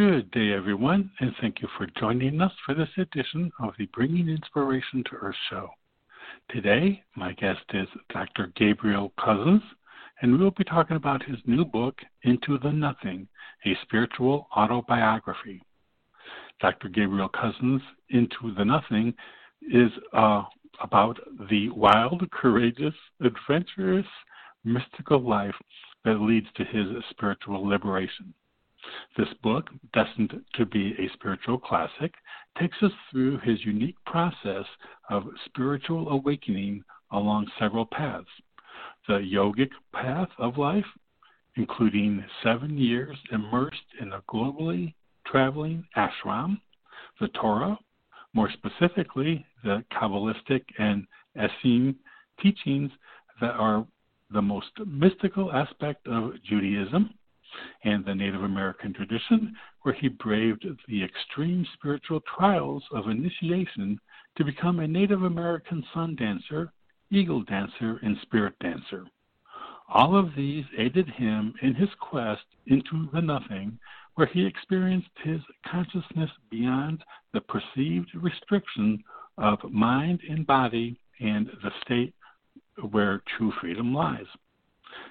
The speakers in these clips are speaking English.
Good day, everyone, and thank you for joining us for this edition of the Bringing Inspiration to Earth show. Today, my guest is Dr. Gabriel Cousens, and we will be talking about his new book, Into the Nothing A Spiritual Autobiography. Dr. Gabriel Cousens' Into the Nothing is uh, about the wild, courageous, adventurous, mystical life that leads to his spiritual liberation. This book, destined to be a spiritual classic, takes us through his unique process of spiritual awakening along several paths. The yogic path of life, including seven years immersed in a globally traveling ashram, the Torah, more specifically, the Kabbalistic and Essene teachings that are the most mystical aspect of Judaism, and the Native American tradition, where he braved the extreme spiritual trials of initiation to become a Native American sun dancer, eagle dancer, and spirit dancer. All of these aided him in his quest into the nothing, where he experienced his consciousness beyond the perceived restriction of mind and body and the state where true freedom lies.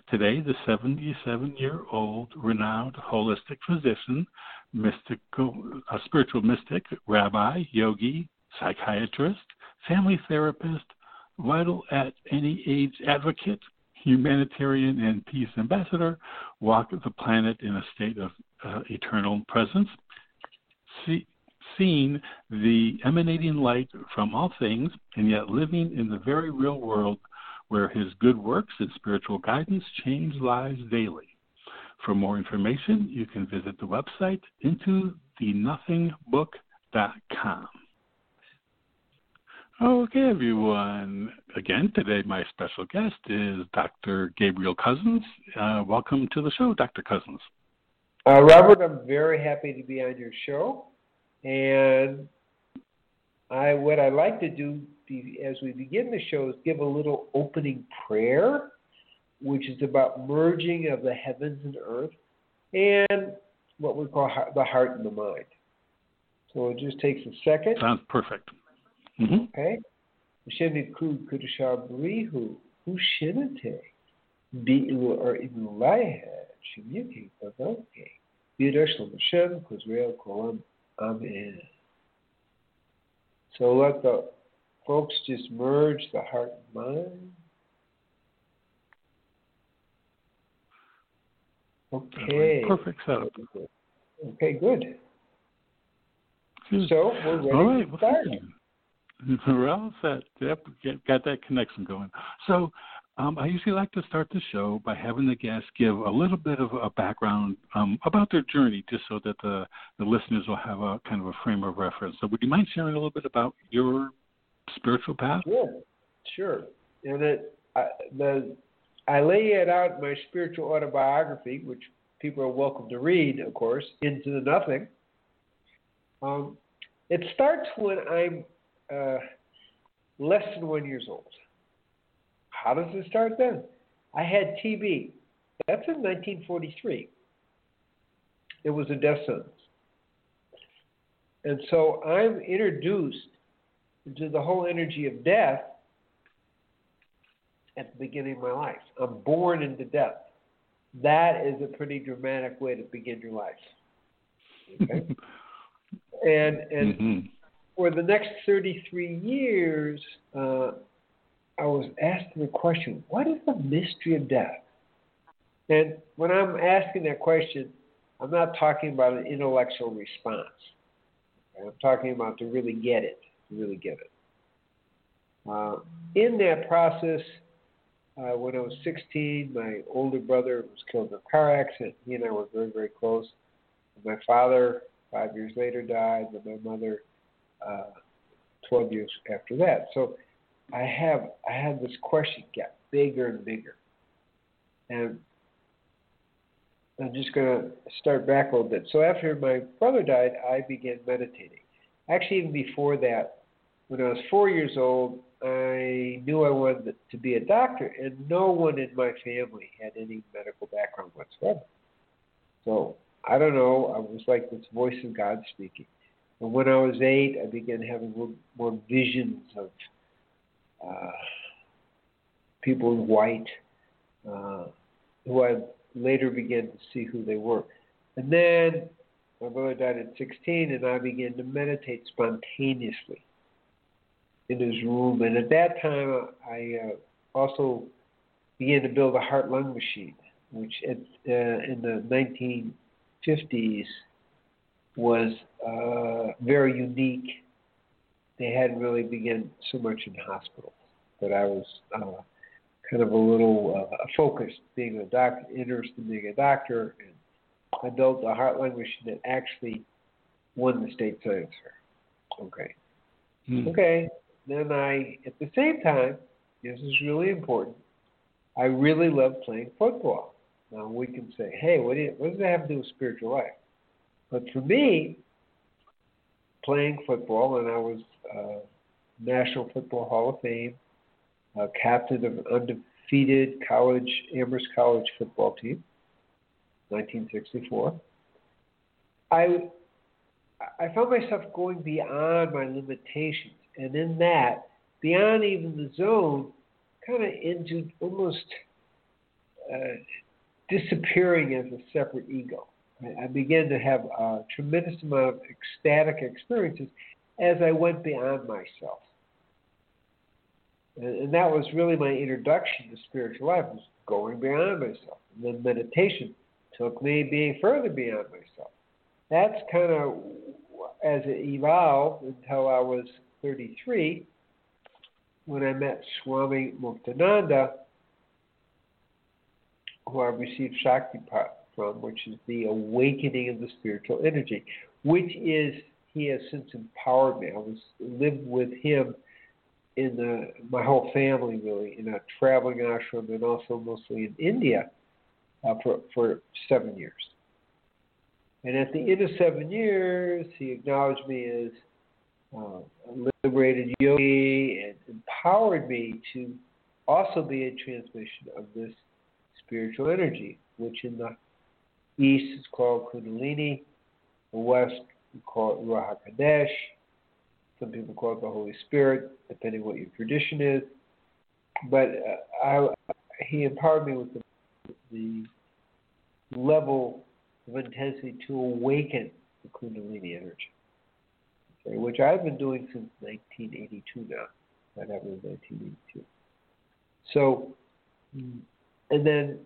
Today, the 77 year old renowned holistic physician, mystical, a spiritual mystic, rabbi, yogi, psychiatrist, family therapist, vital at any age advocate, humanitarian and peace ambassador, walk the planet in a state of uh, eternal presence, see, seeing the emanating light from all things, and yet living in the very real world where his good works and spiritual guidance change lives daily. For more information, you can visit the website intothenothingbook.com. Okay, everyone. Again, today my special guest is Dr. Gabriel Cousens. Uh, welcome to the show, Dr. Cousens. Uh, Robert, I'm very happy to be on your show. And I, what I like to do as we begin the show is give a little opening prayer, which is about merging of the heavens and earth and what we call the heart and the mind. So it just takes a second. Sounds perfect. Mm-hmm. Okay. Sheniku Kudusha Brihu, Hushinate, Bi'lu or Ibnulaiha, Shimyuki, Badoke, Bidashlam Hashem, Kuzrael Kolam, Amen. So let the folks just merge the heart and mind. Okay. Perfect setup. Okay, good. So we're ready All right, to start. We're all set. Yep, got that connection going. So um, I usually like to start the show by having the guests give a little bit of a background um, about their journey, just so that the, the listeners will have a kind of a frame of reference. So, would you mind sharing a little bit about your spiritual path? Sure, sure. And it, I, the I lay it out in my spiritual autobiography, which people are welcome to read, of course, Into the Nothing. Um, it starts when I'm uh, less than one years old. How does it start then? I had TB. That's in 1943. It was a death sentence. And so I'm introduced into the whole energy of death at the beginning of my life. I'm born into death. That is a pretty dramatic way to begin your life. Okay? and and mm-hmm. for the next 33 years, uh, I was asking the question, what is the mystery of death? And when I'm asking that question, I'm not talking about an intellectual response. I'm talking about to really get it, to really get it. Uh, in that process, uh, when I was 16, my older brother was killed in a car accident. He and I were very, very close. My father, five years later, died, and my mother, uh, 12 years after that. So I have I had this question get bigger and bigger, and I'm just going to start back a little bit. So after my brother died, I began meditating. Actually, even before that, when I was four years old, I knew I wanted to be a doctor, and no one in my family had any medical background whatsoever. So I don't know. I was like this voice of God speaking. And when I was eight, I began having more, more visions of uh, people in white, uh, who I later began to see who they were. And then my brother died at 16, and I began to meditate spontaneously in his room. And at that time, I uh, also began to build a heart lung machine, which at, uh, in the 1950s was uh, very unique. They hadn't really begun so much in hospitals, but I was uh, kind of a little uh, focused, being a doctor, interested in being a doctor, and I built a heart lung machine that actually won the state science fair. Okay. Hmm. Okay. Then I, at the same time, this is really important. I really love playing football. Now we can say, hey, what, you, what does that have to do with spiritual life? But for me, playing football, and I was uh, National Football Hall of Fame, uh, captain of an undefeated college Amherst College football team, 1964. I I found myself going beyond my limitations, and in that, beyond even the zone, kind of into almost uh, disappearing as a separate ego. I began to have a tremendous amount of ecstatic experiences as I went beyond myself. And, that was really my introduction to spiritual life, was going beyond myself. And then meditation took me being further beyond myself. That's kind of as it evolved until I was 33 when I met Swami Muktananda, who I received Shaktipat from, which is the awakening of the spiritual energy, which is he has since empowered me. I was lived with him in the my whole family really in a traveling ashram and also mostly in India uh, for for seven years. And at the end of seven years, he acknowledged me as uh, liberated yogi and empowered me to also be a transmission of this spiritual energy, which in the east is called Kundalini, the west we call it Ruach HaKodesh, some people call it the Holy Spirit, depending what your tradition is. But uh, I, he empowered me with the, the level of intensity to awaken the Kundalini energy, which I've been doing since 1982 now. That in 1982. So, and then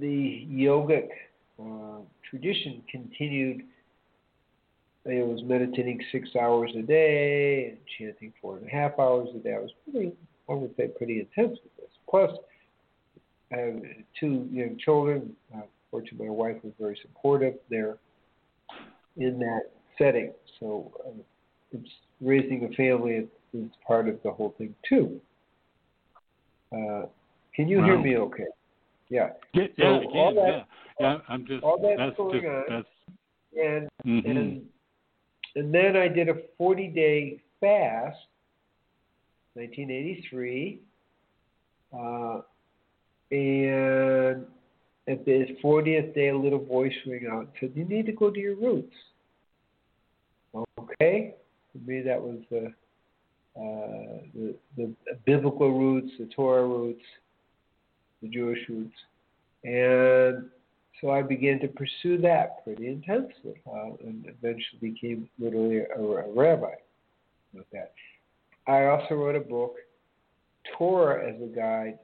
the yogic uh, tradition continued I was meditating six hours a day and chanting four and a half hours a day. I was pretty, I would say, pretty intense with this. Plus, I have two young children. Uh, fortunately, my wife was very supportive there in that setting. So uh, raising a family is part of the whole thing too. Uh, can you wow. hear me? Okay. Yeah. Yeah. So yeah, all that, yeah. Yeah. I'm just. All that's, that's going just, on. That's, and mm-hmm. and and then I did a 40 day fast, 1983. Uh, and at the 40th day, a little voice rang out and said, You need to go to your roots. Okay? For me, that was the, uh, the, the biblical roots, the Torah roots, the Jewish roots. And so I began to pursue that pretty intensely, uh, and eventually became literally a, a rabbi with that. I also wrote a book, Torah as a Guide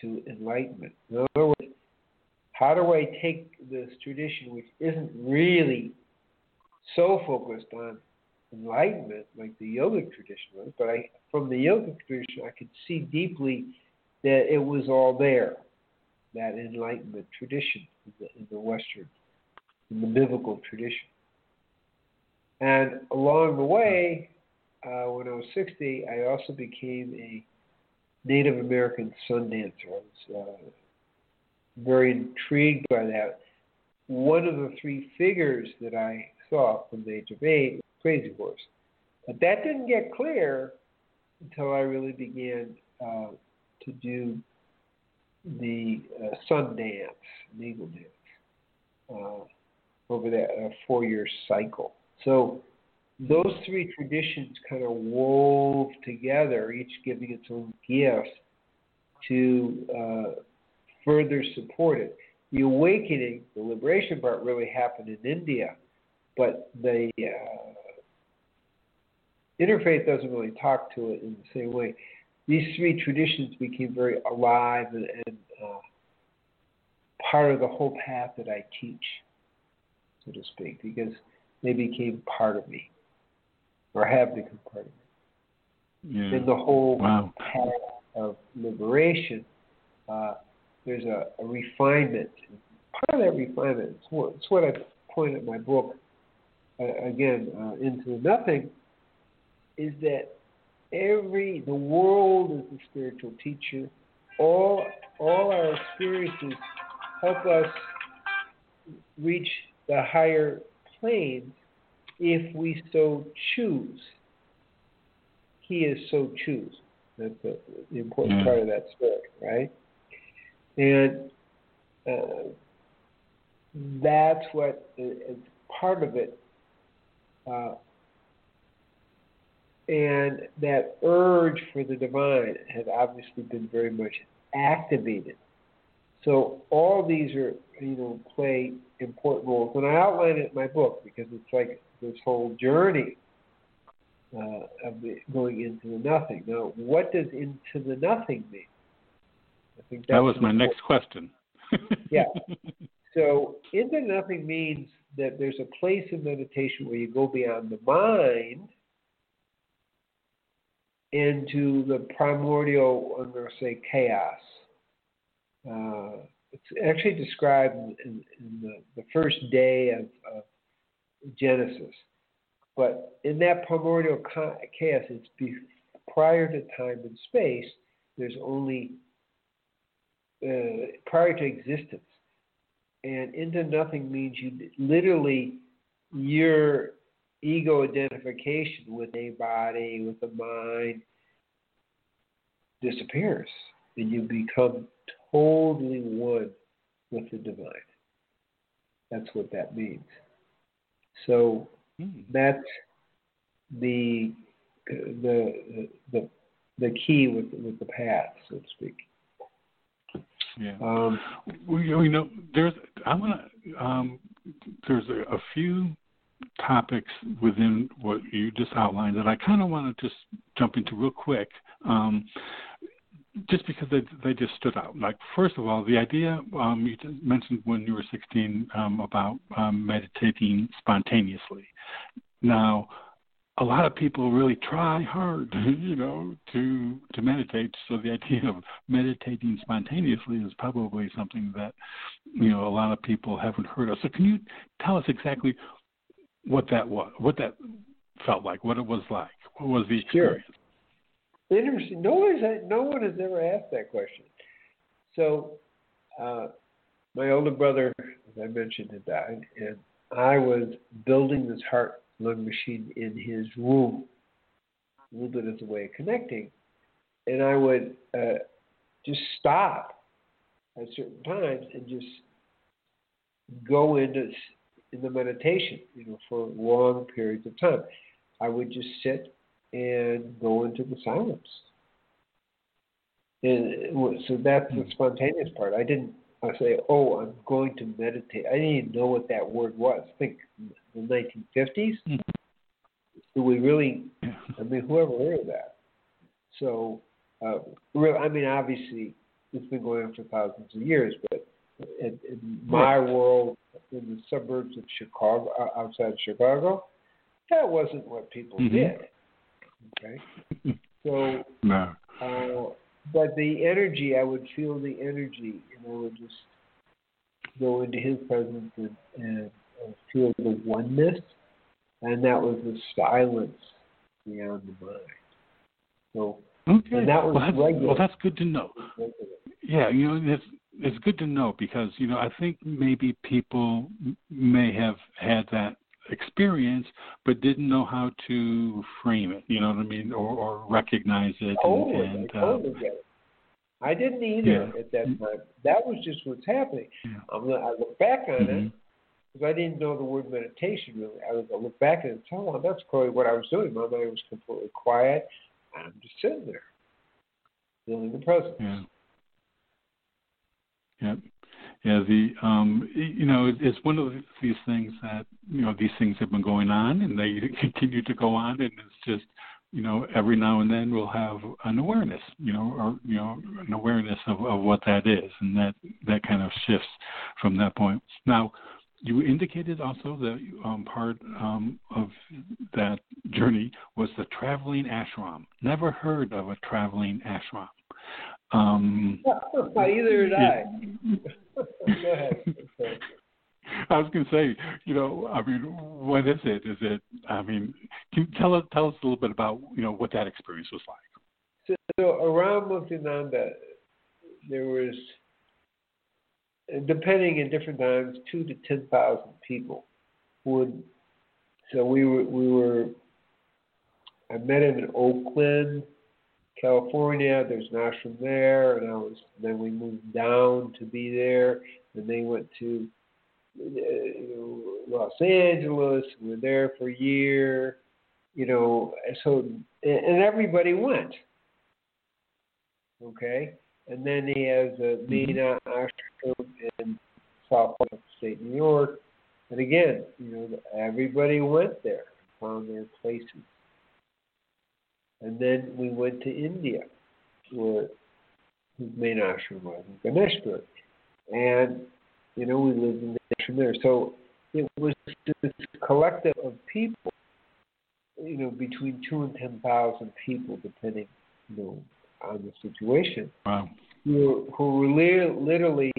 to Enlightenment. In other words, how do I take this tradition, which isn't really so focused on enlightenment like the yogic tradition was, but I, from the yogic tradition, I could see deeply that it was all there that Enlightenment tradition in the, in the Western, in the biblical tradition. And along the way, uh, when I was 60, I also became a Native American sun dancer. I was uh, very intrigued by that. One of the three figures that I saw from the age of eight Crazy Horse. But that didn't get clear until I really began uh, to do the uh, sun dance, eagle dance, uh, over that uh, four year cycle. So those three traditions kind of wove together, each giving its own gift to uh, further support it. The awakening, the liberation part, really happened in India, but the uh, interfaith doesn't really talk to it in the same way. These three traditions became very alive and, and uh, part of the whole path that I teach, so to speak, because they became part of me or have become part of me. Yeah. In the whole wow. path of liberation, uh, there's a, a, refinement. Part of that refinement, it's what, it's what I point at my book, uh, again, uh, Into Nothing, is that every, the world is a spiritual teacher. All, all our experiences help us reach the higher planes if we so choose. He is so choose. That's the, the important mm. part of that story, right? And uh, that's what is part of it. Uh, and that urge for the divine has obviously been very much activated. So all these are, you know, play important roles, and I outline it in my book because it's like this whole journey uh, of the, going into the nothing. Now, what does into the nothing mean? I think that was my next question. yeah. So into nothing means that there's a place in meditation where you go beyond the mind into the primordial, I'm going to say, chaos. Uh, it's actually described in, in the, the, first day of, of, Genesis. But in that primordial chaos, it's be, prior to time and space, there's only uh, prior to existence. And into nothing means you literally, your ego identification with a body, with a mind, disappears. And you become totally one with the divine. That's what that means. So mm. that's the the the the key with with the path, so to speak. Yeah. Um, well, you know, there's I want to um, there's a, a few topics within what you just outlined that I kind of want to just jump into real quick. Um, just because they they just stood out. Like first of all, the idea um, you mentioned when you were 16 um, about um, meditating spontaneously. Now, a lot of people really try hard, you know, to to meditate. So the idea of meditating spontaneously is probably something that you know a lot of people haven't heard of. So can you tell us exactly what that was, what that felt like, what it was like, what was the experience? Sure. Interesting. No one has no one has ever asked that question. So, uh, my older brother, as I mentioned, had died, and I was building this heart lung machine in his room, a little bit as a way of connecting, and I would uh, just stop at certain times and just go into in the meditation, you know, for long periods of time. I would just sit and go into the silence. And so that's the hmm. spontaneous part. I didn't I say, oh, I'm going to meditate. I didn't even know what that word was. Think the 1950s. Mm-hmm. Do we really? I mean, whoever heard of that? So, uh, real. I mean, obviously, it's been going on for thousands of years, but in, in my world, in the suburbs of Chicago, uh, outside Chicago, that wasn't what people mm-hmm. did. Okay. So, no. Uh, but the energy, I would feel the energy, and I would just go into His presence and, and, and feel the oneness, and that was the silence beyond the mind. So, okay. and that was well, that's, regular. well, that's good to know. Yeah, you know, it's good to know because you know I think maybe people may have had that experience but didn't know how to frame it. You know what I mean, or, or recognize it. Totally, and, I totally uh, it. I didn't either Yeah. at that time. That was just what's happening. Yeah. I'm gonna, I look back on it mhm. because I didn't know the word meditation really. I, was, I look back and tell oh, that's probably what I was doing. My mind was completely quiet. I'm just sitting there, feeling the presence. Yeah. Yeah. Yeah, the um you know, it's one of these things that you know, these things have been going on and they continue to go on and it's just you know, every now and then we'll have an awareness, you know, or you know, an awareness of, of what that is and that that kind of shifts from that point. Now, you indicated also that um, part um, of that journey was the traveling ashram. Never heard of a traveling ashram. Um, Either did I. Go ahead. I was going to say, you know, I mean, what is it? Is it? I mean, can you tell us tell us a little bit about you know what that experience was like? So, so around Muktananda, there was, depending in different times, two to ten thousand people would. So we were we were. I met him in Oakland, California. There's an ashram there, and I was. Then we moved down to be there, and they went to uh, you know, Los Angeles. We were there for a year, you know. So and everybody went. Okay, and then he has a Mina ashram in South State New York, and again, you know, everybody went there and found their places. And then we went to India, where his main ashram was in Ganeshpuri, and you know, we lived in the ashram there. So it was this collective of people, you know, between two and ten thousand people, depending, you know, on the situation. Wow. Who were, who were li- literally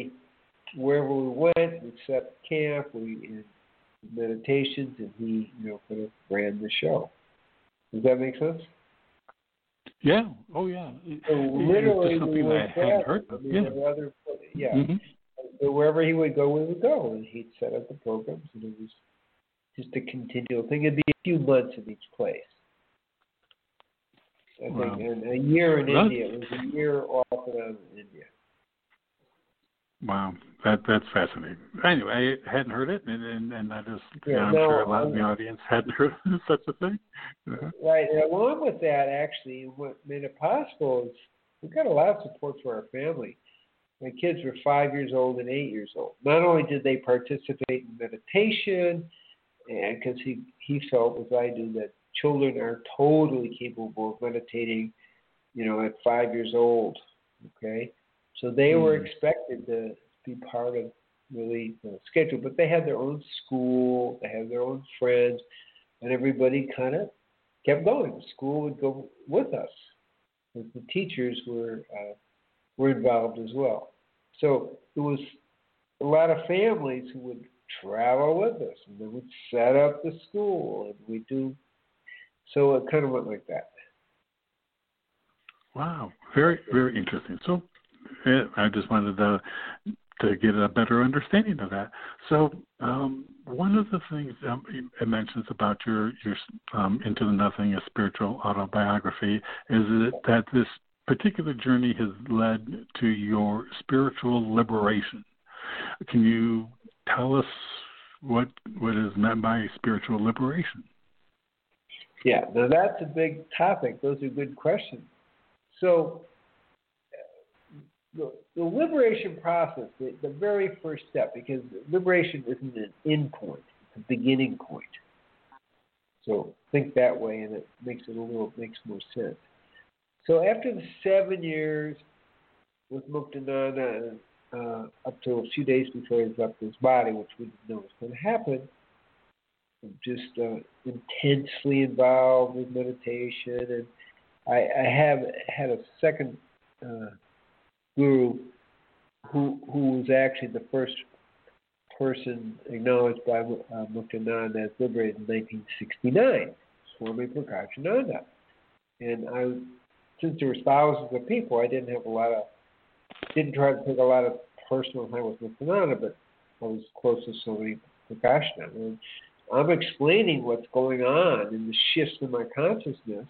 wherever we went, we set camp, we in meditations, and he, you know, kind of ran the show. Does that make sense? Yeah. Oh, yeah. So literally, we something were I hadn't heard there. of. Mean, Yeah. there were other, yeah. Mhm. So wherever he would go, we would go, and he'd set up the programs, and it was just a continual thing. It'd be a few months in each place. I Wow. think, and a year in Well, India. It was a year off and on in India. Wow, that that's fascinating. Anyway, I hadn't heard it, and and, and I just, you Yeah, know, I'm no, sure a lot of the audience hadn't heard of such a thing. Uh, Right, and along with that, actually, what made it possible is we got a lot of support for our family. My kids were five years old and eight years old. Not only did they participate in meditation, and because he he felt as I do that children are totally capable of meditating, you know, at five years old. Okay, so they were Mm. expected to be part of really the schedule, but they had their own school, they had their own friends, and everybody kind of kept going. The school would go with us. The the teachers were uh, were involved as well. So it was a lot of families who would travel with us, and they would set up the school, and we do. So it kind of went like that. Wow, very very interesting. So, yeah, I just wanted to to get a better understanding of that. So, um, one of the things um, it mentions about your your um, into the nothing, a spiritual autobiography, is it that this particular journey has led to your spiritual liberation. Can you tell us what what is meant by spiritual liberation? Yeah, now that's a big topic. Those are good questions. So, the, the liberation process, the, the very first step, because liberation isn't an end point, it's a beginning point. So think that way, and it makes it a little makes more sense. So after the seven years with Muktananda, uh, up to a few days before he left his body, which we didn't know was going to happen, just uh, intensely involved with meditation, and I, I have had a second uh, guru who who was actually the first person acknowledged by uh, Muktananda as liberated in 1969. Swami Prakashananda. And I, since there was thousands of people, I didn't have a lot of, didn't try to take a lot of personal time with Nityananda, but I was close to Swami Prakashananda. And I'm explaining what's going on in the shifts in my consciousness,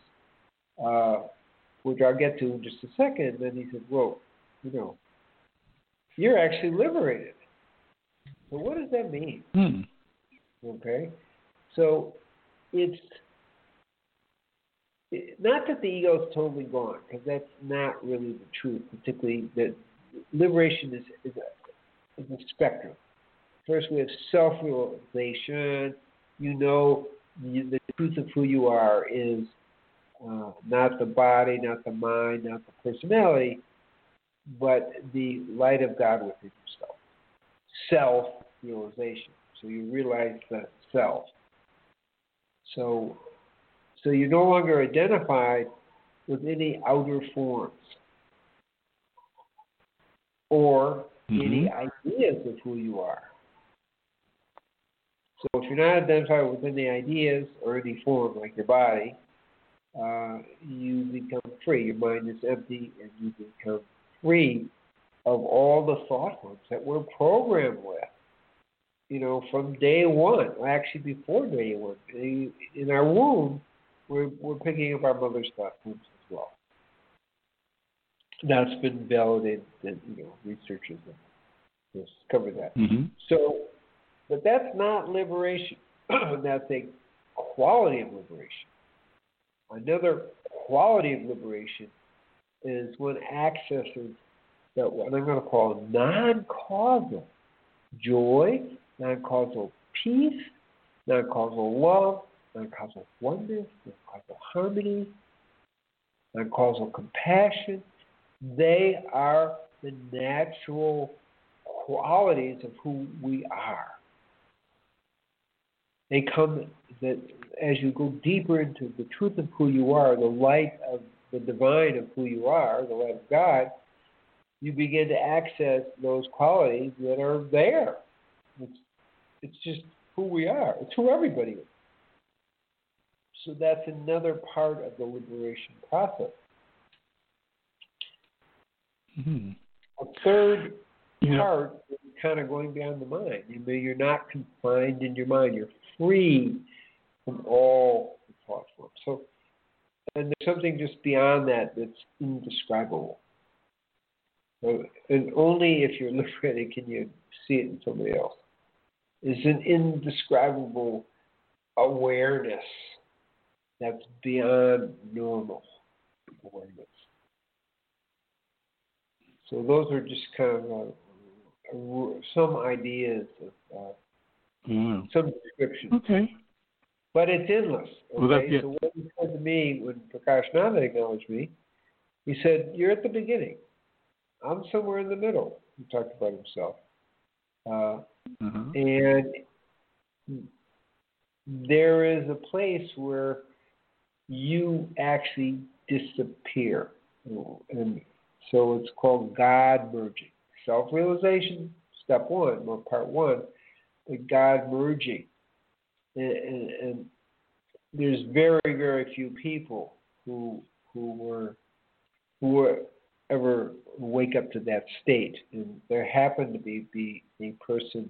uh, which I'll get to in just a second. And then he said, "Well, you know, you're actually liberated." So what does that mean? Hmm. Okay, so it's not that the ego is totally gone, because that's not really the truth. Particularly that liberation is is a, is a spectrum. First, we have self-realization. You know, you, the truth of who you are is uh, not the body, not the mind, not the personality, but the light of God within yourself. Self realization. So you realize the self. So, so you're no longer identified with any outer forms or mm-hmm. any ideas of who you are. So if you're not identified with any ideas or any form like your body, uh, you become free. Your mind is empty and you become free of all the thought forms that we're programmed with you know, from day one, actually before day one, in our womb, we're, we're picking up our mother's thought forms as well. That's been validated, and you know, researchers have discovered that. Mm-hmm. So, but that's not liberation. that's a quality of liberation. Another quality of liberation is when accesses that what I'm going to call non-causal joy, non-causal peace, non-causal love, non-causal oneness, non-causal harmony, non-causal compassion. They are the natural qualities of who we are. They come that as you go deeper into the truth of who you are, the light of the divine of who you are, the light of God, you begin to access those qualities that are there. It's it's just who we are. It's who everybody is. So that's another part of the liberation process. Mm-hmm. A third yeah. part is kind of going beyond the mind. You know, you're not confined in your mind. You're free from all the thought forms. So, and there's something just beyond that that's indescribable. So, and only if you're liberated can you see it in somebody else is an indescribable awareness that's beyond normal awareness. So those are just kind of uh, some ideas of uh, mm. some description. Okay. But it's endless. Okay? Well, so what he said to me when Prakashananda acknowledged me, he said, "You're at the beginning. I'm somewhere in the middle." He talked about himself. Uh, mm-hmm. And there is a place where you actually disappear. And so it's called God merging. Self realization, step one, or part one, the God merging. And, there's very, very few people who who were who were ever wake up to that state. And there happened to be, be a person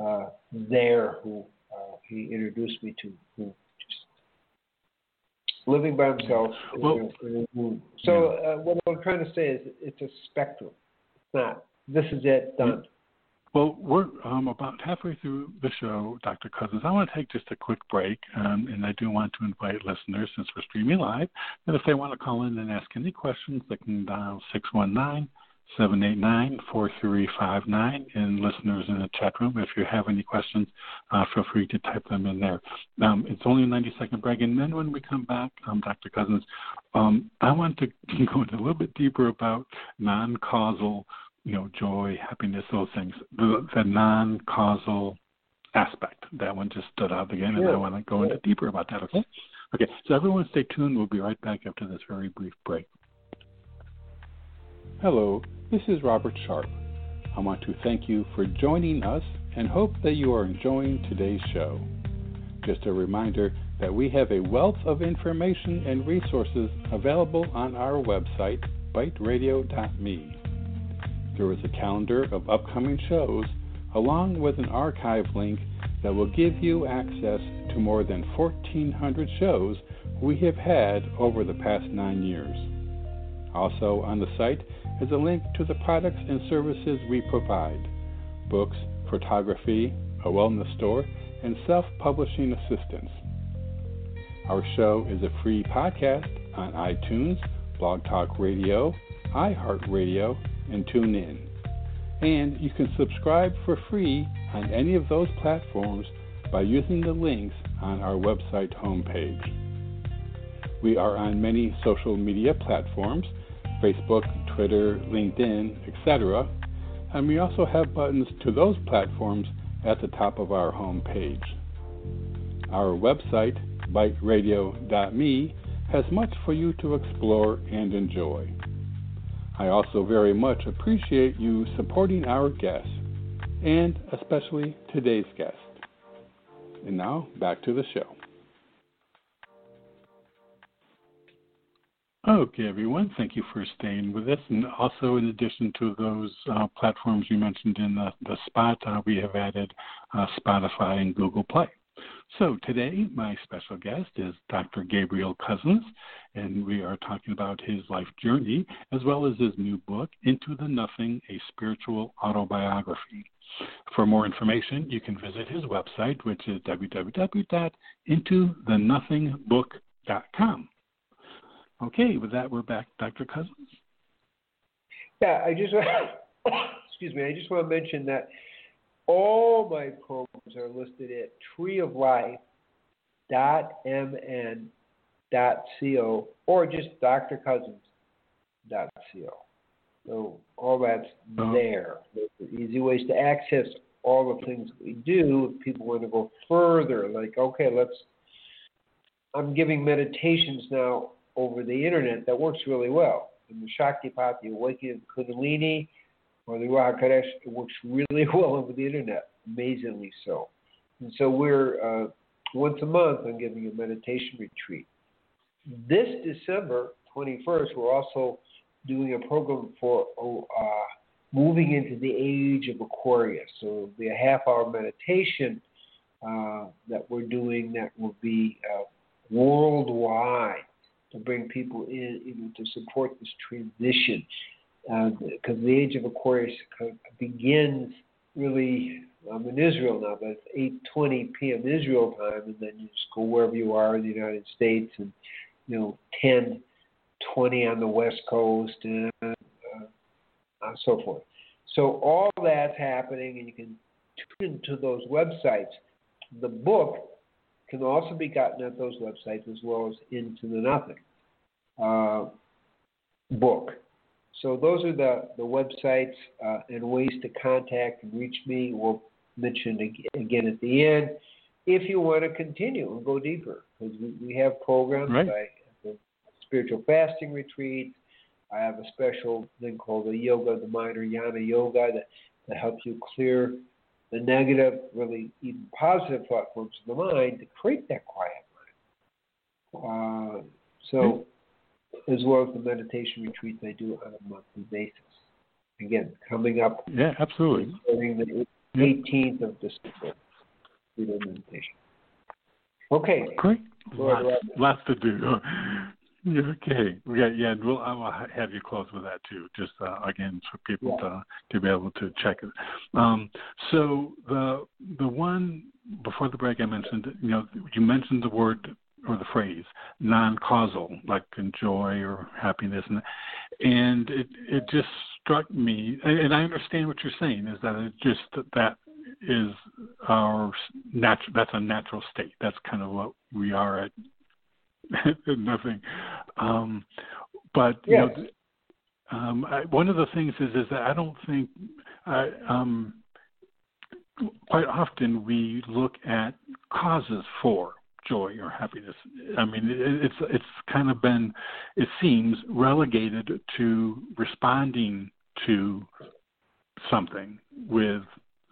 uh, there who uh, he introduced me to, who just living by himself. Well, so uh, what I'm trying to say is it's a spectrum. It's not. This is it. Done. Well, we're um, about halfway through the show, Dr. Cousens. I want to take just a quick break, um, and I do want to invite listeners, since we're streaming live, that if they want to call in and ask any questions, they can dial 619 789 4359. And listeners in the chat room, if you have any questions, uh, feel free to type them in there. Um, it's only a 90 second break. And then when we come back, um, Dr. Cousens, um, I want to go into a little bit deeper about non causal you know, joy, happiness, those things, the, the non causal aspect. That one just stood out again, and I want to go into deeper about that, okay? Okay, so everyone stay tuned. We'll be right back after this very brief break. Hello, this is Robert Sharp. I want to thank you for joining us and hope that you are enjoying today's show. Just a reminder that we have a wealth of information and resources available on our website, biteradio.me. There is a calendar of upcoming shows along with an archive link that will give you access to more than 1,400 shows we have had over the past nine years. Also on the site is a link to the products and services we provide books, photography, a wellness store, and self publishing assistance. Our show is a free podcast on iTunes, Blog Talk Radio, iHeartRadio, and tune in. And you can subscribe for free on any of those platforms by using the links on our website homepage. We are on many social media platforms Facebook, Twitter, LinkedIn, etc. And we also have buttons to those platforms at the top of our homepage. Our website, biteradio.me, has much for you to explore and enjoy. I also very much appreciate you supporting our guests, and especially today's guest. And now, back to the show. Okay, everyone, thank you for staying with us. And also, in addition to those uh, platforms you mentioned in the, the spot, uh, we have added uh, Spotify and Google Play. So today, my special guest is Dr. Gabriel Cousens, and we are talking about his life journey as well as his new book, Into the Nothing A Spiritual Autobiography. For more information, you can visit his website, which is www.intothenothingbook.com. Okay, with that, we're back. Dr. Cousens. Yeah, I just excuse me, I just want to mention that all my programs are listed at treeoflife.mn.co or just drcousens.co. So all that's uh-huh. there. easy ways to access all the things we do. If people want to go further, like, okay, let's, I'm giving meditations now over the internet that works really well. And the Shaktipat, the Awakening Kundalini, or the Kodesh, it works really well over the internet, amazingly so. And so we're uh, once a month I'm giving a meditation retreat. This December 21st, we're also doing a program for uh, moving into the age of Aquarius. So it'll be a half hour meditation uh, that we're doing that will be uh, worldwide to bring people in to support this transition because uh, the age of Aquarius begins really I'm in Israel now, but it's 8:20 p.m. Israel time, and then you just go wherever you are in the United States, and you know 10, 20 on the West Coast, and uh, so forth. So all that's happening, and you can tune into those websites. The book can also be gotten at those websites as well as Into the Nothing uh, book. So those are the, the websites uh, and ways to contact and reach me. We'll mention again at the end if you want to continue and go deeper because we, we have programs. Right. Have spiritual fasting retreat. I have a special thing called the yoga, the mind or yana yoga that, that helps you clear the negative, really even positive thought forms in the mind to create that quiet mind. Uh, so as well as the meditation retreats I do on a monthly basis. Again, coming up. Yeah, absolutely. Starting the 18th of December, meditation. Okay. Great. Lots, lots to do. okay. Yeah, yeah. We'll I will have you close with that too. Just uh, again for people yeah. to to be able to check it. Um, so the the one before the break I mentioned, you know, you mentioned the word or the phrase non-causal, like joy or happiness, and and it it just struck me, and I understand what you're saying is that it just that is our natural. That's a natural state. That's kind of what we are at. nothing, um, but you know, um, I, one of the things is is that I don't think I, um, quite often we look at causes for joy or happiness. I mean, it's it's kind of been, it seems, relegated to responding to something with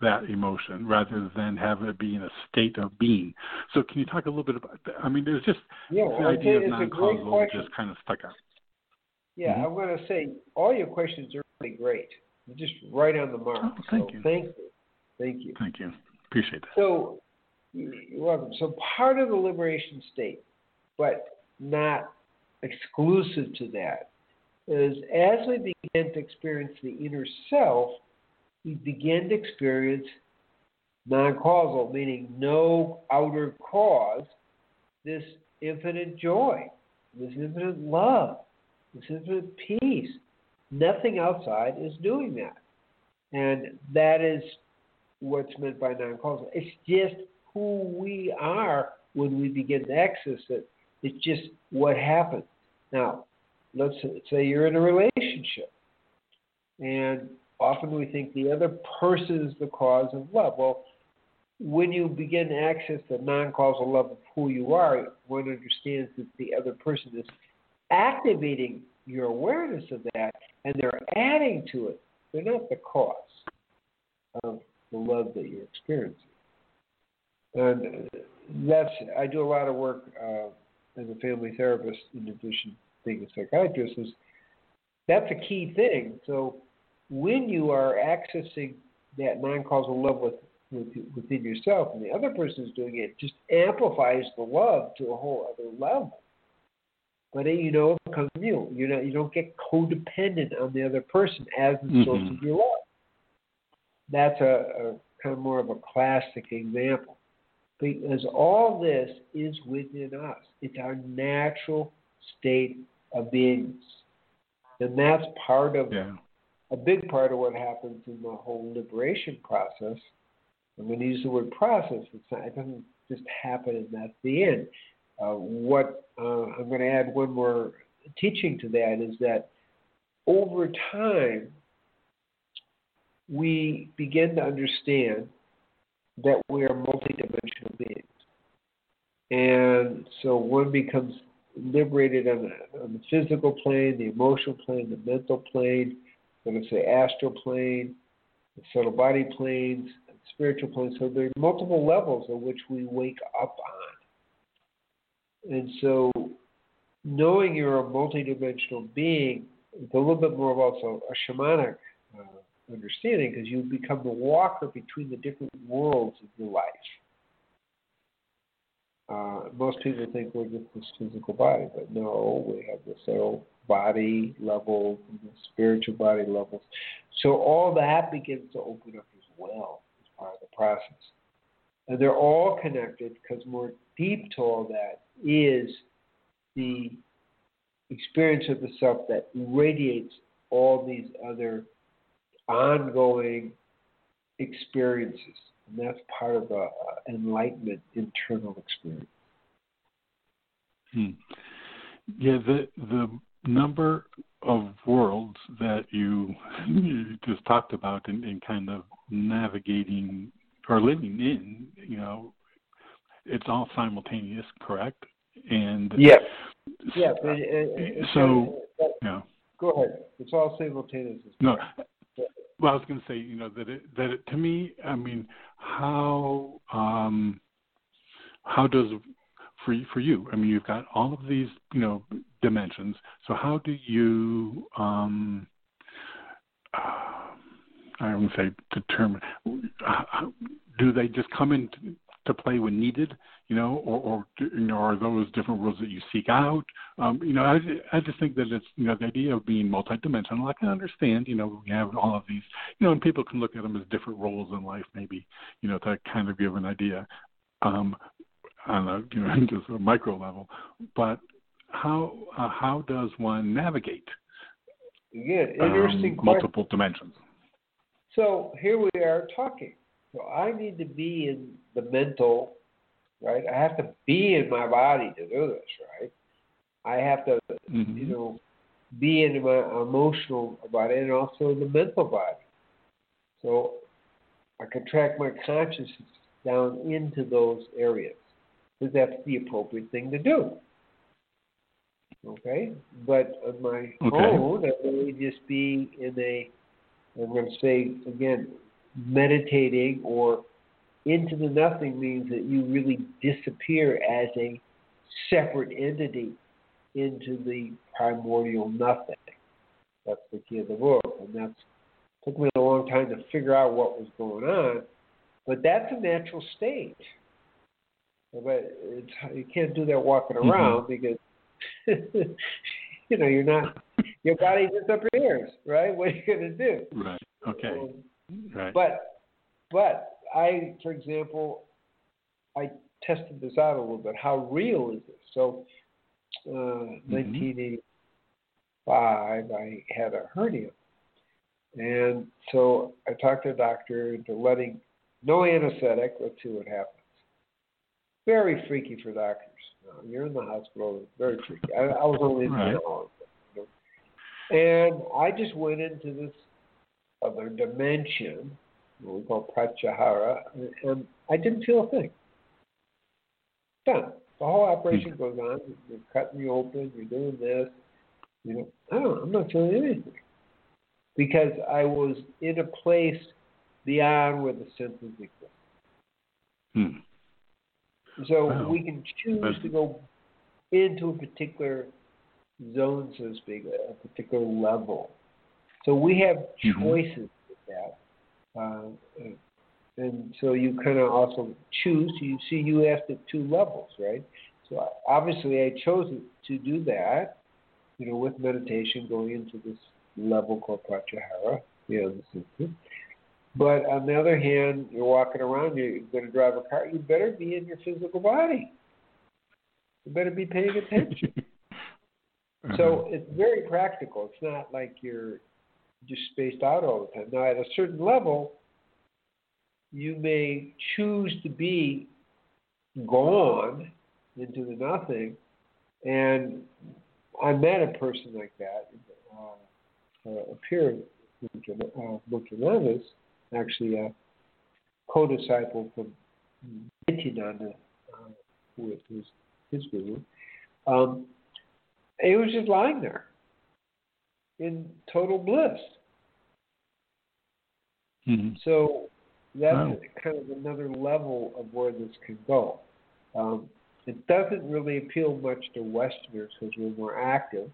that emotion rather than have it be in a state of being. So can you talk a little bit about that? I mean, there's just yeah, the idea of non-causal just kind of stuck out. Yeah, mm-hmm. I'm going to say all your questions are really great. You're just right on the mark. Oh, thank so you. Thank you. Thank you. Thank you. Appreciate that. So, you're welcome. So, part of the liberation state, but not exclusive to that, is as we begin to experience the inner self, we begin to experience non causal, meaning no outer cause, this infinite joy, this infinite love, this infinite peace. Nothing outside is doing that. And that is what's meant by non causal. It's just who we are when we begin to access it. It's just what happens. Now, let's say you're in a relationship, and often we think the other person is the cause of love. Well, when you begin to access the non causal love of who you are, one understands that the other person is activating your awareness of that and they're adding to it. They're not the cause of the love that you're experiencing. And that's, I do a lot of work uh, as a family therapist in addition to being a psychiatrist, is that's a key thing. So when you are accessing that non-causal love with, with, within yourself and the other person is doing it, just amplifies the love to a whole other level. But it, you know, it comes from you. You know, you don't get codependent on the other person as the mm-hmm. source of your love. That's a, a kind of more of a classic example because all this is within us. It's our natural state of beingness. And that's part of yeah a big part of what happens in the whole liberation process. I'm going to use the word process. Not, it doesn't just happen and that's the end. Uh, what uh, I'm going to add one more teaching to that is that over time we begin to understand that we are multidimensional beings. And so one becomes liberated on the, on the physical plane, the emotional plane, the mental plane, I'm going to say astral plane, subtle body planes, spiritual planes. So there are multiple levels on which we wake up on. And so knowing you're a multidimensional being it's a little bit more of also a shamanic uh, understanding because you become the walker between the different worlds of your life. Uh, most people think we're just this physical body, but no, we have the subtle body level, spiritual body levels. So all that begins to open up as well as part of the process. And they're all connected because more deep to all that is the experience of the self that radiates all these other ongoing experiences. And that's part of the uh, enlightenment internal experience. Hmm. Yeah, the the number of worlds that you, you just talked about and, in kind of navigating or living in, you know, it's all simultaneous, correct? And yeah, yeah. so, yeah. Go ahead. It's all simultaneous. No. Well, I was going to say, you know, that it, that it, to me, I mean, how um, how does for for you? I mean, you've got all of these, you know, dimensions. So how do you, um, uh, I wouldn't say, determine? Do they just come into to play when needed? You know, or, or you know, are those different worlds that you seek out? Um, you know, I, I just think that it's you know the idea of being multidimensional. I can understand. You know, we have all of these. You know, and people can look at them as different roles in life, maybe. You know, to kind of give an idea. Um, on a you know just a micro level, but how uh, how does one navigate? Again, interesting um, multiple dimensions. So here we are talking. So I need to be in the mental, right? I have to be in my body to do this, right? I have to, mm-hmm. you know, be in my emotional body and also the mental body. So I can track my consciousness down into those areas because that's the appropriate thing to do. Okay, but on my okay. own, I may just be in a. I'm going to say again, meditating or into the nothing means that you really disappear as a separate entity into the primordial nothing. That's the key of the book, and that's took me a long time to figure out what was going on. But that's a natural state. But you can't do that walking mm-hmm. around mm-hmm. because you know you're not your body disappears, right? What are you going to do? Right. Okay. Um, right. But but I, for example, I tested this out a little bit. How real is this? So, uh, mm-hmm. 1985, I had a hernia, and so I talked to a doctor into letting no anesthetic. Let's see what happens. Very freaky for doctors. you're in the hospital. Very freaky. I, I was only in right. the and I just went into this other dimension, what we call pratyahara, and I didn't feel a thing. Done. The whole operation goes on. You're cutting me open. You're doing this. You know, I don't. I'm not feeling anything because I was in a place beyond where the senses exist. Hmm. So wow. we can choose to go into a particular zone, so to speak, a particular level. So we have mm-hmm. choices with that. Uh, and so you kind of also choose. You see, you asked at two levels, right? So obviously, I chose to do that, you know, with meditation, going into this level called pratyahara, you know, the system. But on the other hand, you're walking around, you're going to drive a car, you better be in your physical body. You better be paying attention. uh-huh. So it's very practical. It's not like you're just spaced out all the time. Now, at a certain level, you may choose to be gone into the nothing. And I met a person like that, uh, a peer, uh, Muktananda's, actually a co-disciple from Nityananda, uh, who was his guru. Um, he was just lying there in total bliss. Mm-hmm. So that's wow. kind of another level of where this can go. Um, it doesn't really appeal much to Westerners because we're more active.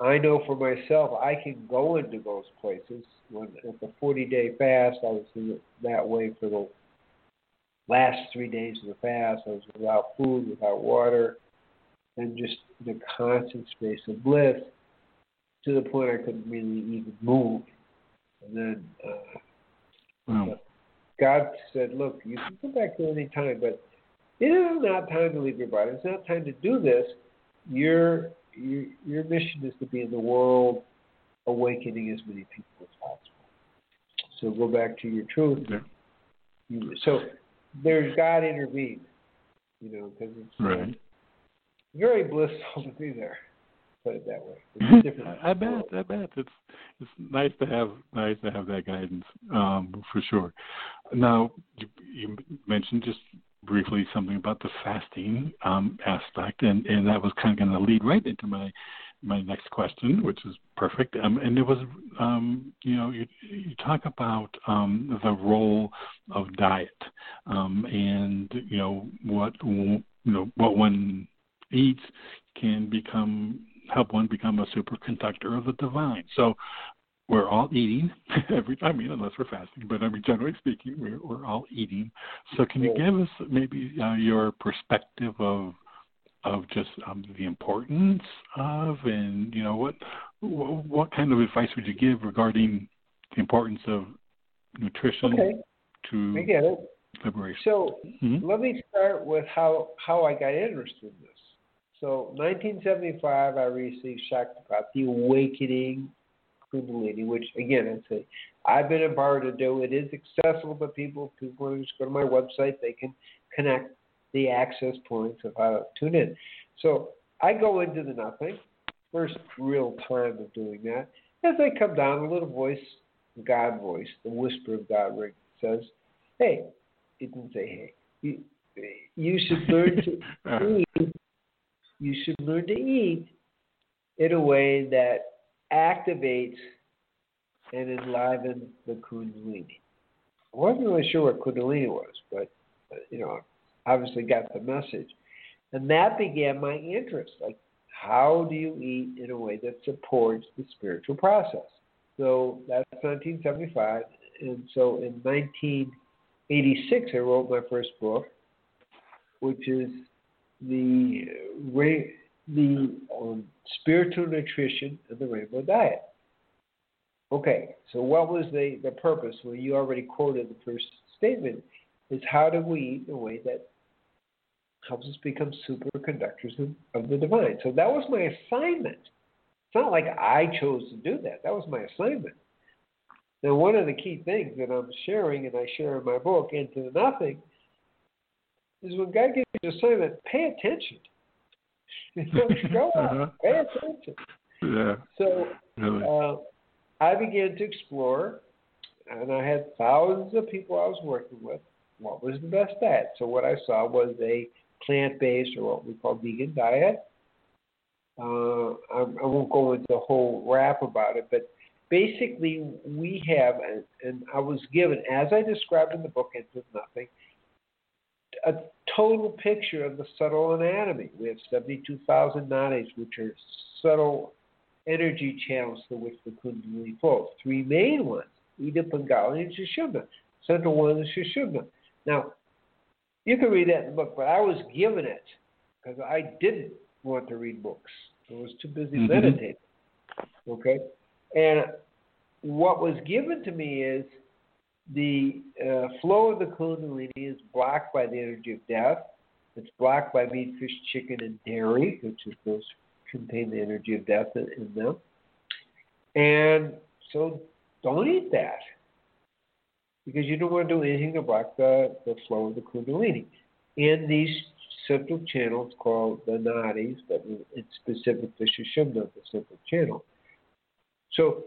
I know for myself, I can go into those places. When at the 40-day fast, I was in that way for the last three days of the fast. I was without food, without water, and just in a constant space of bliss to the point I couldn't really even move. And then uh, wow. God said, "Look, you can come back here any time, but it is not time to leave your body. It's not time to do this. Your your, your mission is to be in the world, awakening as many people as possible. So go back to your truth. Yeah. So there's God intervened, you know, because it's right. very blissful to be there put it that way. I bet, I bet it's it's nice to have nice to have that guidance um, for sure. Now you, you mentioned just briefly something about the fasting um, aspect, and and that was kind of going to lead right into my my next question, which is perfect. Um, and it was, um, you know, you, you talk about um, the role of diet, um, and you know what you know what one eats can become help one become a superconductor of the divine. So we're all eating every I mean unless we're fasting, but I mean generally speaking we're we're all eating. So can you give us maybe uh, your perspective of of just um, the importance of and you know what what kind of advice would you give regarding the importance of nutrition okay. to I get it. liberation? So mm-hmm. let me start with how how I got interested in this. So 1975, I received Shaktipat, the awakening Kundalini, which again, I say, I've been empowered to do. It is accessible to people. People want to just go to my website. They can connect the access points of how to tune in. So I go into the nothing, first real time of doing that. As I come down, a little voice, God voice, the whisper of God ring says, "Hey," it didn't say "Hey." You, you should learn to uh-huh. eat you should learn to eat in a way that activates and enlivens the kundalini. I wasn't really sure what Kundalini was, but, uh, you know, obviously got the message. And that began my interest. Like, how do you eat in a way that supports the spiritual process? So that's 1975. And so in 1986, I wrote my first book, which is the the um, spiritual nutrition of the rainbow diet. Okay, so what was the, the purpose? Well, you already quoted the first statement, is how do we eat in a way that helps us become superconductors of, of the divine. So that was my assignment. It's not like I chose to do that. That was my assignment. Now, one of the key things that I'm sharing, and I share in my book, Into the Nothing, is when God gives you an assignment, pay attention. Go on, uh-huh. pay attention. Yeah. So really. uh, I began to explore, and I had thousands of people I was working with. What was the best diet? So what I saw was a plant-based or what we call vegan diet. Uh, I, I won't go into a whole rap about it, but basically we have, and, and I was given, as I described in the book, Into Nothing, a total picture of the subtle anatomy. We have 72,000 nadis, which are subtle energy channels through which the Kundalini flows. Three main ones, Ida, Pingala, and Sushumna. Central one is Sushumna. Now, you can read that in the book, but I was given it because I didn't want to read books. I was too busy mm-hmm. meditating. Okay? And what was given to me is the uh, flow of the Kundalini is blocked by the energy of death. It's blocked by meat, fish, chicken, and dairy, which is those contain the energy of death in, in them. And so don't eat that because you don't want to do anything to block the, the flow of the Kundalini. In these central channels called the nadis, but it's specific to Sushumna, the central channel. So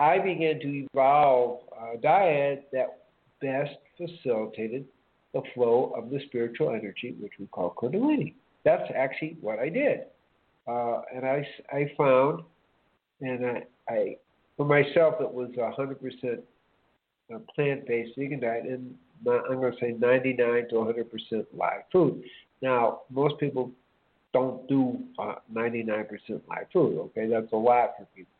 I began to evolve a diet that best facilitated the flow of the spiritual energy, which we call Kundalini. That's actually what I did. Uh, and I, I found, and I, I, for myself, it was 100% plant-based vegan diet, and I'm going to say 99 to 100% live food. Now, most people don't do uh, 99% live food. Okay, that's a lot for people.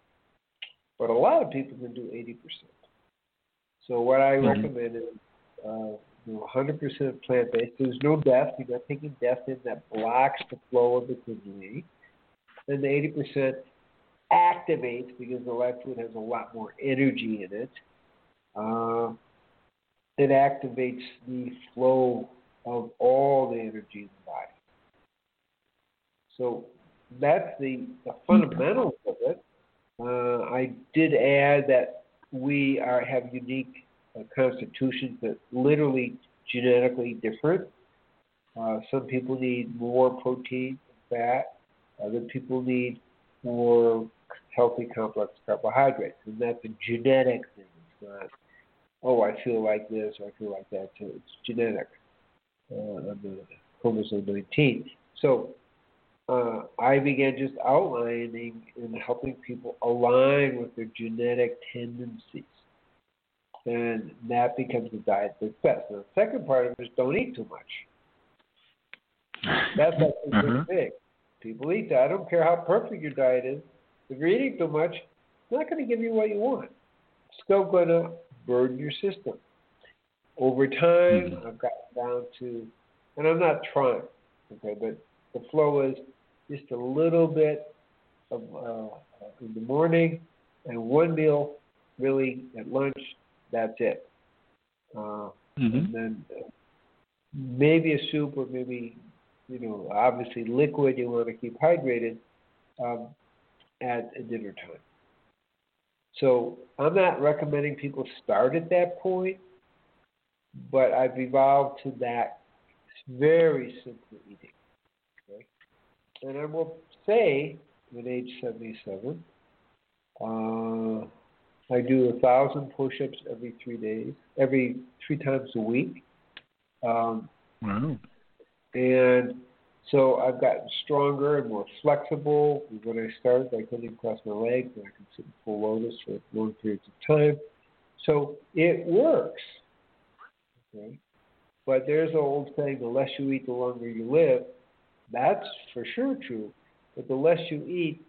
But a lot of people can do 80%. So what I mm-hmm. recommend is uh, you know, 100% plant-based. There's no death. You're not taking death in that blocks the flow of the kundalini. Then the 80% activates because the live food has a lot more energy in it. Uh, it activates the flow of all the energy in the body. So that's the, the fundamentals of it. Uh, I did add that we are have unique uh, constitutions that literally genetically different. Uh, some people need more protein and fat. Other people need more healthy complex carbohydrates, and that's a genetic thing. It's not, oh, I feel like this or I feel like that. So it's genetic uh, on the chromosome 19. So uh, I began just outlining and helping people align with their genetic tendencies. And that becomes the diet that's best. Now, the second part of it is don't eat too much. That's actually uh-huh. big. People eat that. I don't care how perfect your diet is. If you're eating too much, it's not going to give you what you want. It's still going to burden your system. Over time, mm-hmm. I've gotten down to, and I'm not trying, okay, but the flow is just a little bit of uh, in the morning and one meal really at lunch. That's it. Uh, mm-hmm. And then maybe a soup or maybe you know obviously liquid you want to keep hydrated um, at dinner time. So I'm not recommending people start at that point, but I've evolved to that very simple eating. And I will say, at age 77, uh, I do a thousand push-ups every three days, every three times a week. Um, wow. And so I've gotten stronger and more flexible. When I started, I couldn't even cross my legs, and I could sit in full lotus for long periods of time. So it works. Okay? But there's an old saying, the less you eat, the longer you live. That's for sure true. But the less you eat,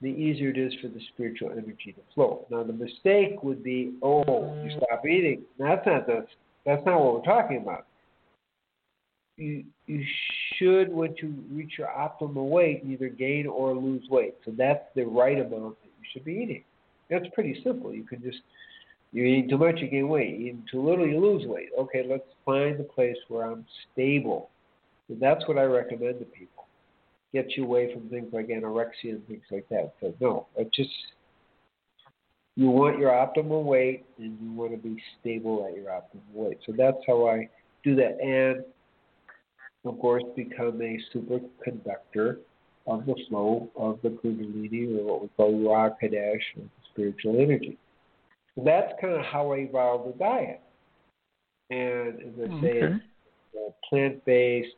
the easier it is for the spiritual energy to flow. Now, the mistake would be, oh, you mm. stop eating. That's not the, that's not what we're talking about. You you should, once you reach your optimal weight, either gain or lose weight. So that's the right amount that you should be eating. That's pretty simple. You can just you eat too much, you gain weight. You eat too little, you lose weight. Okay, let's find the place where I'm stable. So that's what I recommend to people get you away from things like anorexia and things like that. So no, it just you want your optimal weight and you want to be stable at your optimal weight. So that's how I do that. And of course become a superconductor of the flow of the Kundalini or what we call Ruach HaKodesh or spiritual energy. So that's kind of how I evolved the diet. And as I mm-hmm. okay. say, plant based,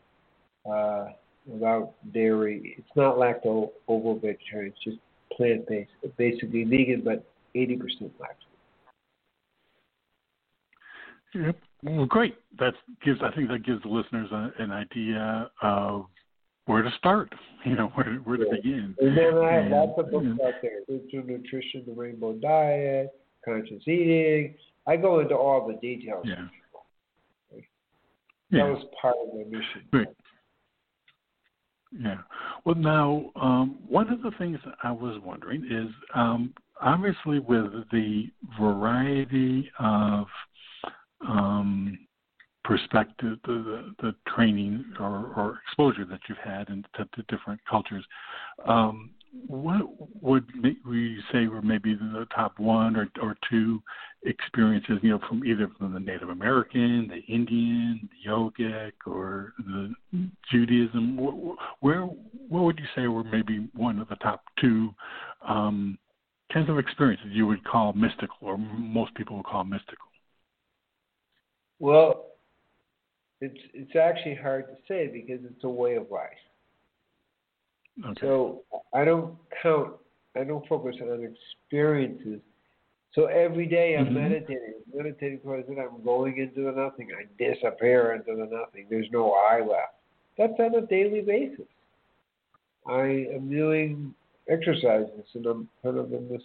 uh, without dairy. It's not lacto ovo vegetarian. It's just plant based, basically vegan, but eighty percent lactose. Yep. Well, great. That gives. I think that gives the listeners a, an idea of where to start. You know, where where to yeah. begin. And then I have lots of books out there: Spiritual Nutrition, The Rainbow Diet, Conscious Eating. I go into all the details. Yeah. That yeah. was part of my mission. Great. Yeah. Well, now, um, one of the things I was wondering is um, obviously with the variety of um, perspective, the, the, the training or, or, exposure that you've had into to different cultures, um, what would we say were maybe the top one or, or two experiences, you know, from either from the Native American, the Indian, the yogic, or the Judaism? Where, what would you say were maybe one of the top two um, kinds of experiences you would call mystical, or most people would call mystical? Well, it's it's actually hard to say because it's a way of life. Okay. So I don't count. I don't focus on experiences. So every day I'm mm-hmm. meditating, meditating towards it. I'm going into the nothing. I disappear into the nothing. There's no I left. That's on a daily basis. I am doing exercises and I'm kind of in this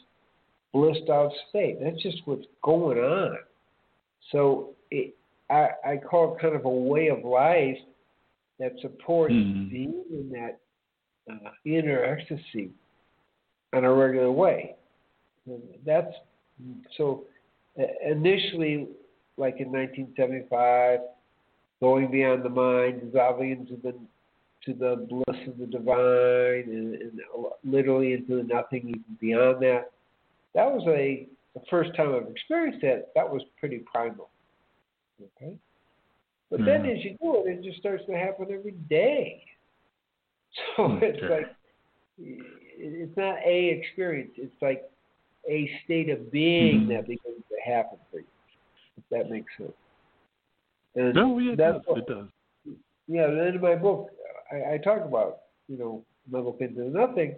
blissed out state. That's just what's going on. So it, I, I call it kind of a way of life that supports mm-hmm. being in that uh, inner ecstasy in a regular way. And that's so initially, like in 1975, going beyond the mind, dissolving into the to the bliss of the divine, and, and literally into the nothing, even beyond that. That was a the first time I've experienced that. That was pretty primal. Okay, but mm-hmm. then as you do it, it just starts to happen every day. So okay. it's like it's not a experience. It's like a state of being mm-hmm. that begins to happen for you. If that makes sense. And no, yeah, it does. What, it does. Yeah, and in my book, I, I talk about you know book into nothing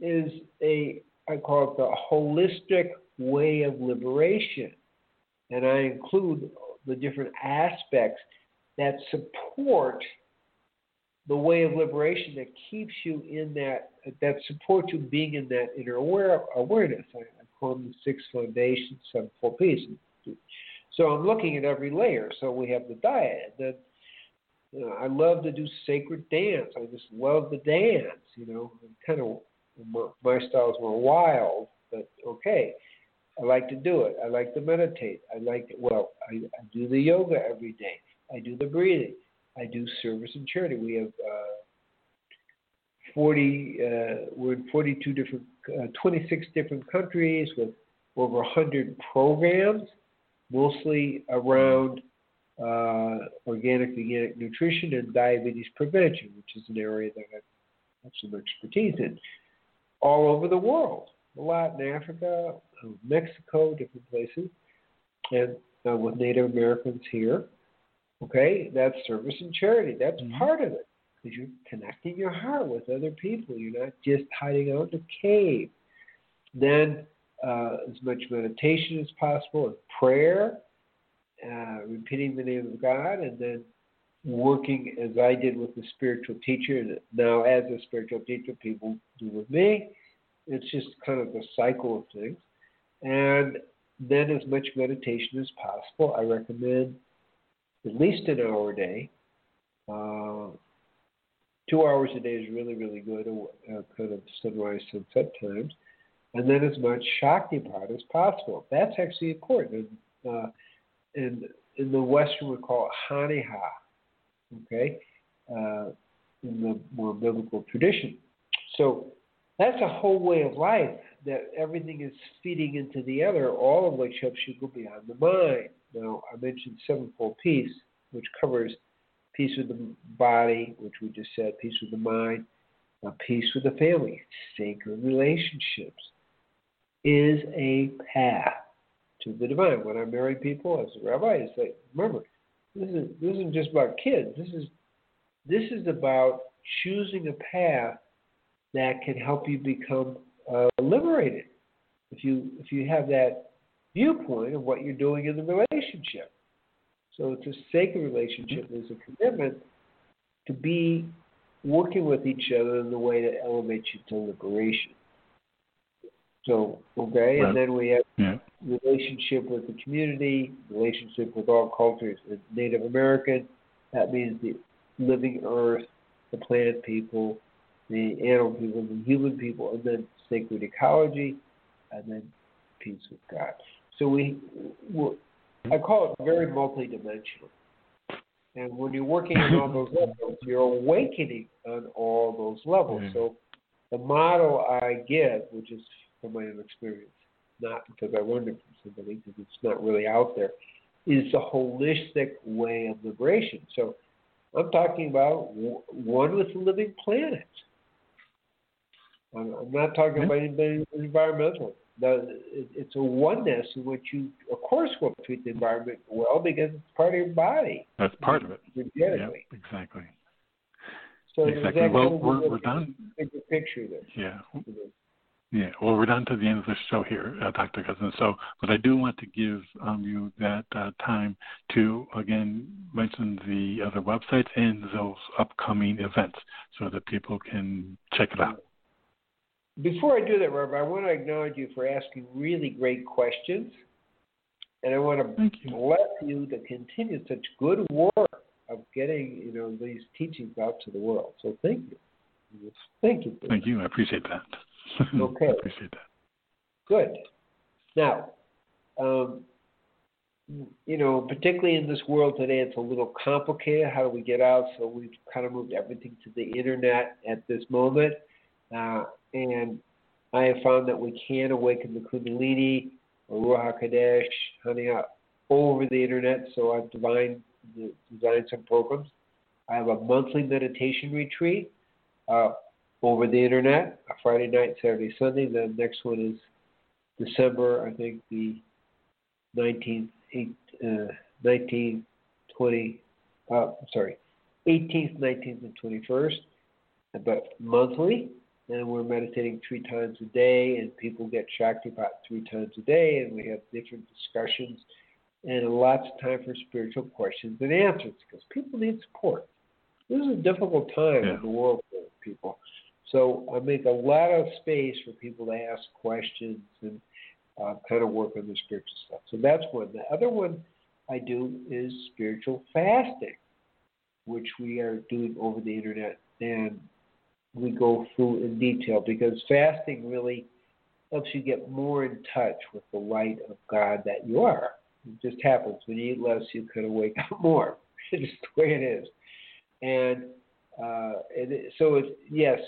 is a I call it the holistic way of liberation, and I include the different aspects that support the way of liberation that keeps you in that, that supports you being in that inner aware, awareness. I, I call them the six foundations, sevenfold peace. So I'm looking at every layer. So we have the diet. Then you know, I love to do sacred dance. I just love the dance. You know, I'm kind of my style is more wild, but okay. I like to do it. I like to meditate. I like well, I, I do the yoga every day. I do the breathing. I do service and charity. We have uh, 40, uh, we're in 42 different, uh, 26 different countries with over 100 programs, mostly around uh, organic, veganic nutrition and diabetes prevention, which is an area that I have some expertise in, all over the world, Latin Africa, Mexico, different places, and uh, with Native Americans here. Okay, that's service and charity. That's mm-hmm. part of it because you're connecting your heart with other people. You're not just hiding out in a cave. Then, uh, as much meditation as possible, and prayer, uh, repeating the name of God, and then working as I did with the spiritual teacher, and now as a spiritual teacher, people do with me. It's just kind of a cycle of things. And then as much meditation as possible. I recommend at least an hour a day. Uh, two hours a day is really, really good, uh, kind of sunrise, sunset times. And then as much Shaktipat as possible. That's actually important. And, uh, in, in the Western, we call it Haniha, okay, uh, in the more biblical tradition. So that's a whole way of life that everything is feeding into the other, all of which helps you go beyond the mind. Now, I mentioned sevenfold peace, which covers peace with the body, which we just said, peace with the mind, peace with the family, sacred relationships, is a path to the divine. When I marry people as a rabbi, I say, remember, this is this isn't just about kids. This is this is about choosing a path that can help you become uh, liberated if you if you have that viewpoint of what you're doing in the relationship. So it's a sacred relationship. There's a commitment to be working with each other in the way that elevates you to liberation. So okay, right. and then we have yeah. relationship with the community, relationship with all cultures. Native American, that means the living earth, the plant people, the animal people, the human people, and then sacred ecology, and then peace with God. So we, I call it very multidimensional. And when you're working on all those levels, you're awakening on all those levels. Mm-hmm. So the model I give, which is from my own experience, not because I learned it from somebody, because it's not really out there, is a holistic way of liberation. So I'm talking about one with the living planet. I'm, not talking about anything environmental. The, it's a oneness in which you, of course, will treat the environment well because it's part of your body. That's part of it. Yeah, exactly. So exactly. Well, we're, we're done. Bigger picture there. Yeah. Yeah, well, we're down to the end of the show here, uh, Dr. Cousens. So, but I do want to give um, you that uh, time to, again, mention the other websites and those upcoming events so that people can check it out. Before I do that, Robert, I want to acknowledge you for asking really great questions. And I want to Thank you. bless you to continue such good work of getting, you know, these teachings out to the world. So thank you. Thank you. Thank you. I appreciate that. Okay. I appreciate that. Good. Now, um, you know, particularly in this world today, it's a little complicated. How do we get out? So we've kind of moved everything to the internet at this moment. Uh, and I have found that we can awaken the Kundalini or Ruach HaKodesh, honey, over the internet. So I've designed, designed some programs. I have a monthly meditation retreat uh, over the internet, a Friday night, Saturday, Sunday. The next one is December, I think the 19th, 8, uh, 19th, 20, uh, sorry, 18th, 19th, and 21st, but monthly and we're meditating three times a day, and people get Shaktipat three times a day, and we have different discussions and lots of time for spiritual questions and answers because people need support. This is a difficult time yeah. in the world for people. So I make a lot of space for people to ask questions and uh, kind of work on the spiritual stuff. So that's one. The other one I do is spiritual fasting, which we are doing over the internet. And we go through in detail because fasting really helps you get more in touch with the light of God that you are. It just happens. When you eat less, you of wake up more. it's just the way it is. And uh, it, so, it's, yes,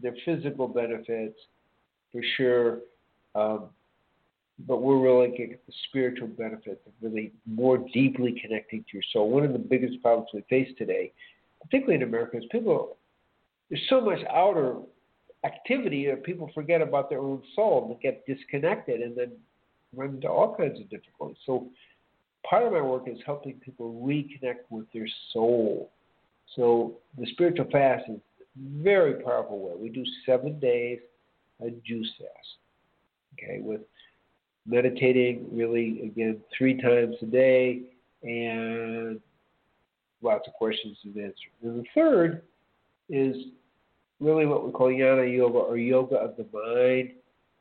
there are physical benefits for sure, um, but we're really getting the spiritual benefits of really more deeply connecting to your soul. One of the biggest problems we face today, particularly in America, is people there's so much outer activity that people forget about their own soul and get disconnected and then run into all kinds of difficulties. So part of my work is helping people reconnect with their soul. So the spiritual fast is a very powerful way. We do seven days a juice fast. Okay, with meditating really again three times a day, and lots of questions and answers. And the third is really what we call jnana yoga or yoga of the mind.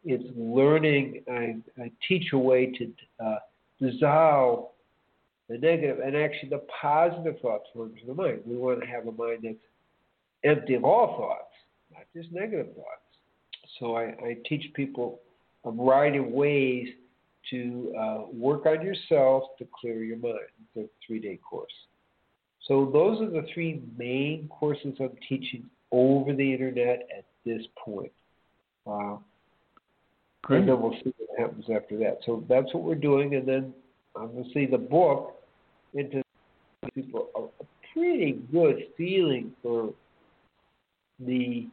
It's learning. I, I teach a way to uh, dissolve the negative and actually the positive thoughts forms the mind. We want to have a mind that's empty of all thoughts, not just negative thoughts. So I, I teach people a variety of ways to uh, work on yourself to clear your mind. It's a three day course. So those are the three main courses I'm teaching over the internet at this point. Uh, Great. And then we'll see what happens after that. So that's what we're doing, and then obviously the book into people a, a pretty good feeling for the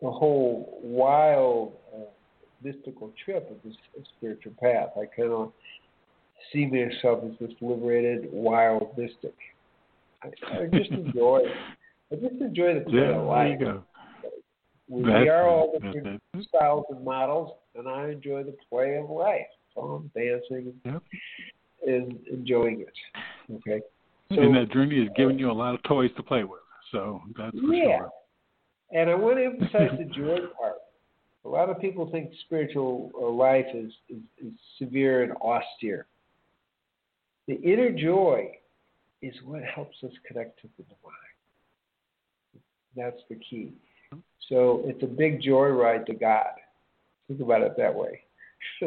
the whole wild uh, mystical trip of this spiritual path. I kind of see myself as this liberated wild mystic. I, I just enjoy. I just enjoy the play yeah, of life. There you go. We, we are all different styles and models, and I enjoy the play of life. So I'm dancing Yep. and enjoying it. Okay. So, and that journey has given you a lot of toys to play with. So that's for yeah. sure. And I want to emphasize the joy part. A lot of people think spiritual uh, life is, is, is severe and austere. The inner joy is what helps us connect to the divine. That's the key. So it's a big joyride to God. Think about it that way.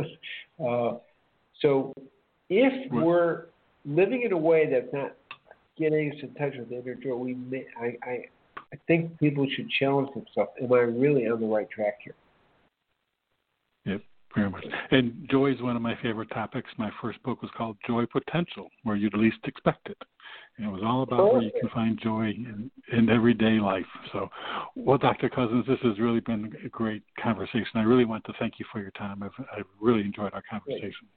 uh, so if Right. we're living in a way that's not getting us in touch with the inner joy, we may, I, I, I think people should challenge themselves. Am I really on the right track here? Yep, very much. And joy is one of my favorite topics. My first book was called Joy Potential, where you'd least expect it. And it was all about where you can find joy in, in everyday life. So, well, Dr. Cousens, this has really been a great conversation. I really want to thank you for your time. I've, I've really enjoyed our conversation.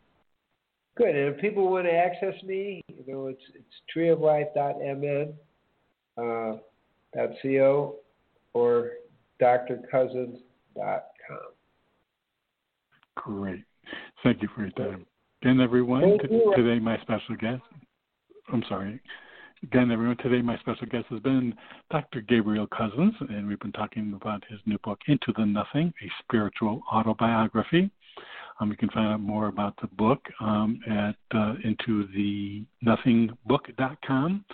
Good. And if people want to access me, you know, it's it's treeoflife.mn, uh, .co, or drcousins.com. Great. Thank you for your time. Again, everyone, t- today my special guest, I'm sorry. Again, everyone, today my special guest has been Dr. Gabriel Cousens, and we've been talking about his new book, Into the Nothing, a spiritual autobiography. Um, you can find out more about the book um, at uh, intothenothingbook.com,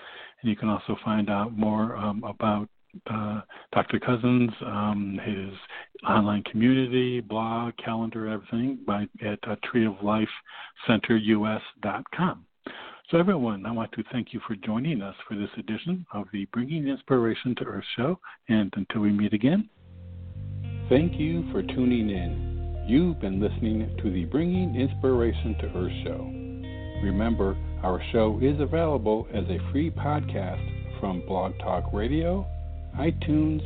and you can also find out more um, about uh, Dr. Cousens, um, his online community, blog, calendar, everything by at uh, treeoflifecenterus.com. So, everyone, I want to thank you for joining us for this edition of the Bringing Inspiration to Earth show. And until we meet again, thank you for tuning in. You've been listening to the Bringing Inspiration to Earth show. Remember, our show is available as a free podcast from Blog Talk Radio, iTunes,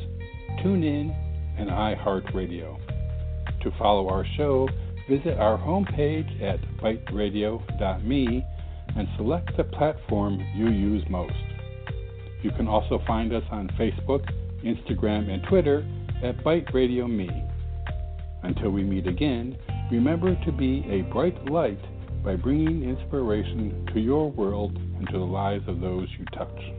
TuneIn, and iHeartRadio. To follow our show, visit our homepage at biteradio.me and select the platform you use most. You can also find us on Facebook, Instagram, and Twitter at BITE Radio Me. Until we meet again, remember to be a bright light by bringing inspiration to your world and to the lives of those you touch.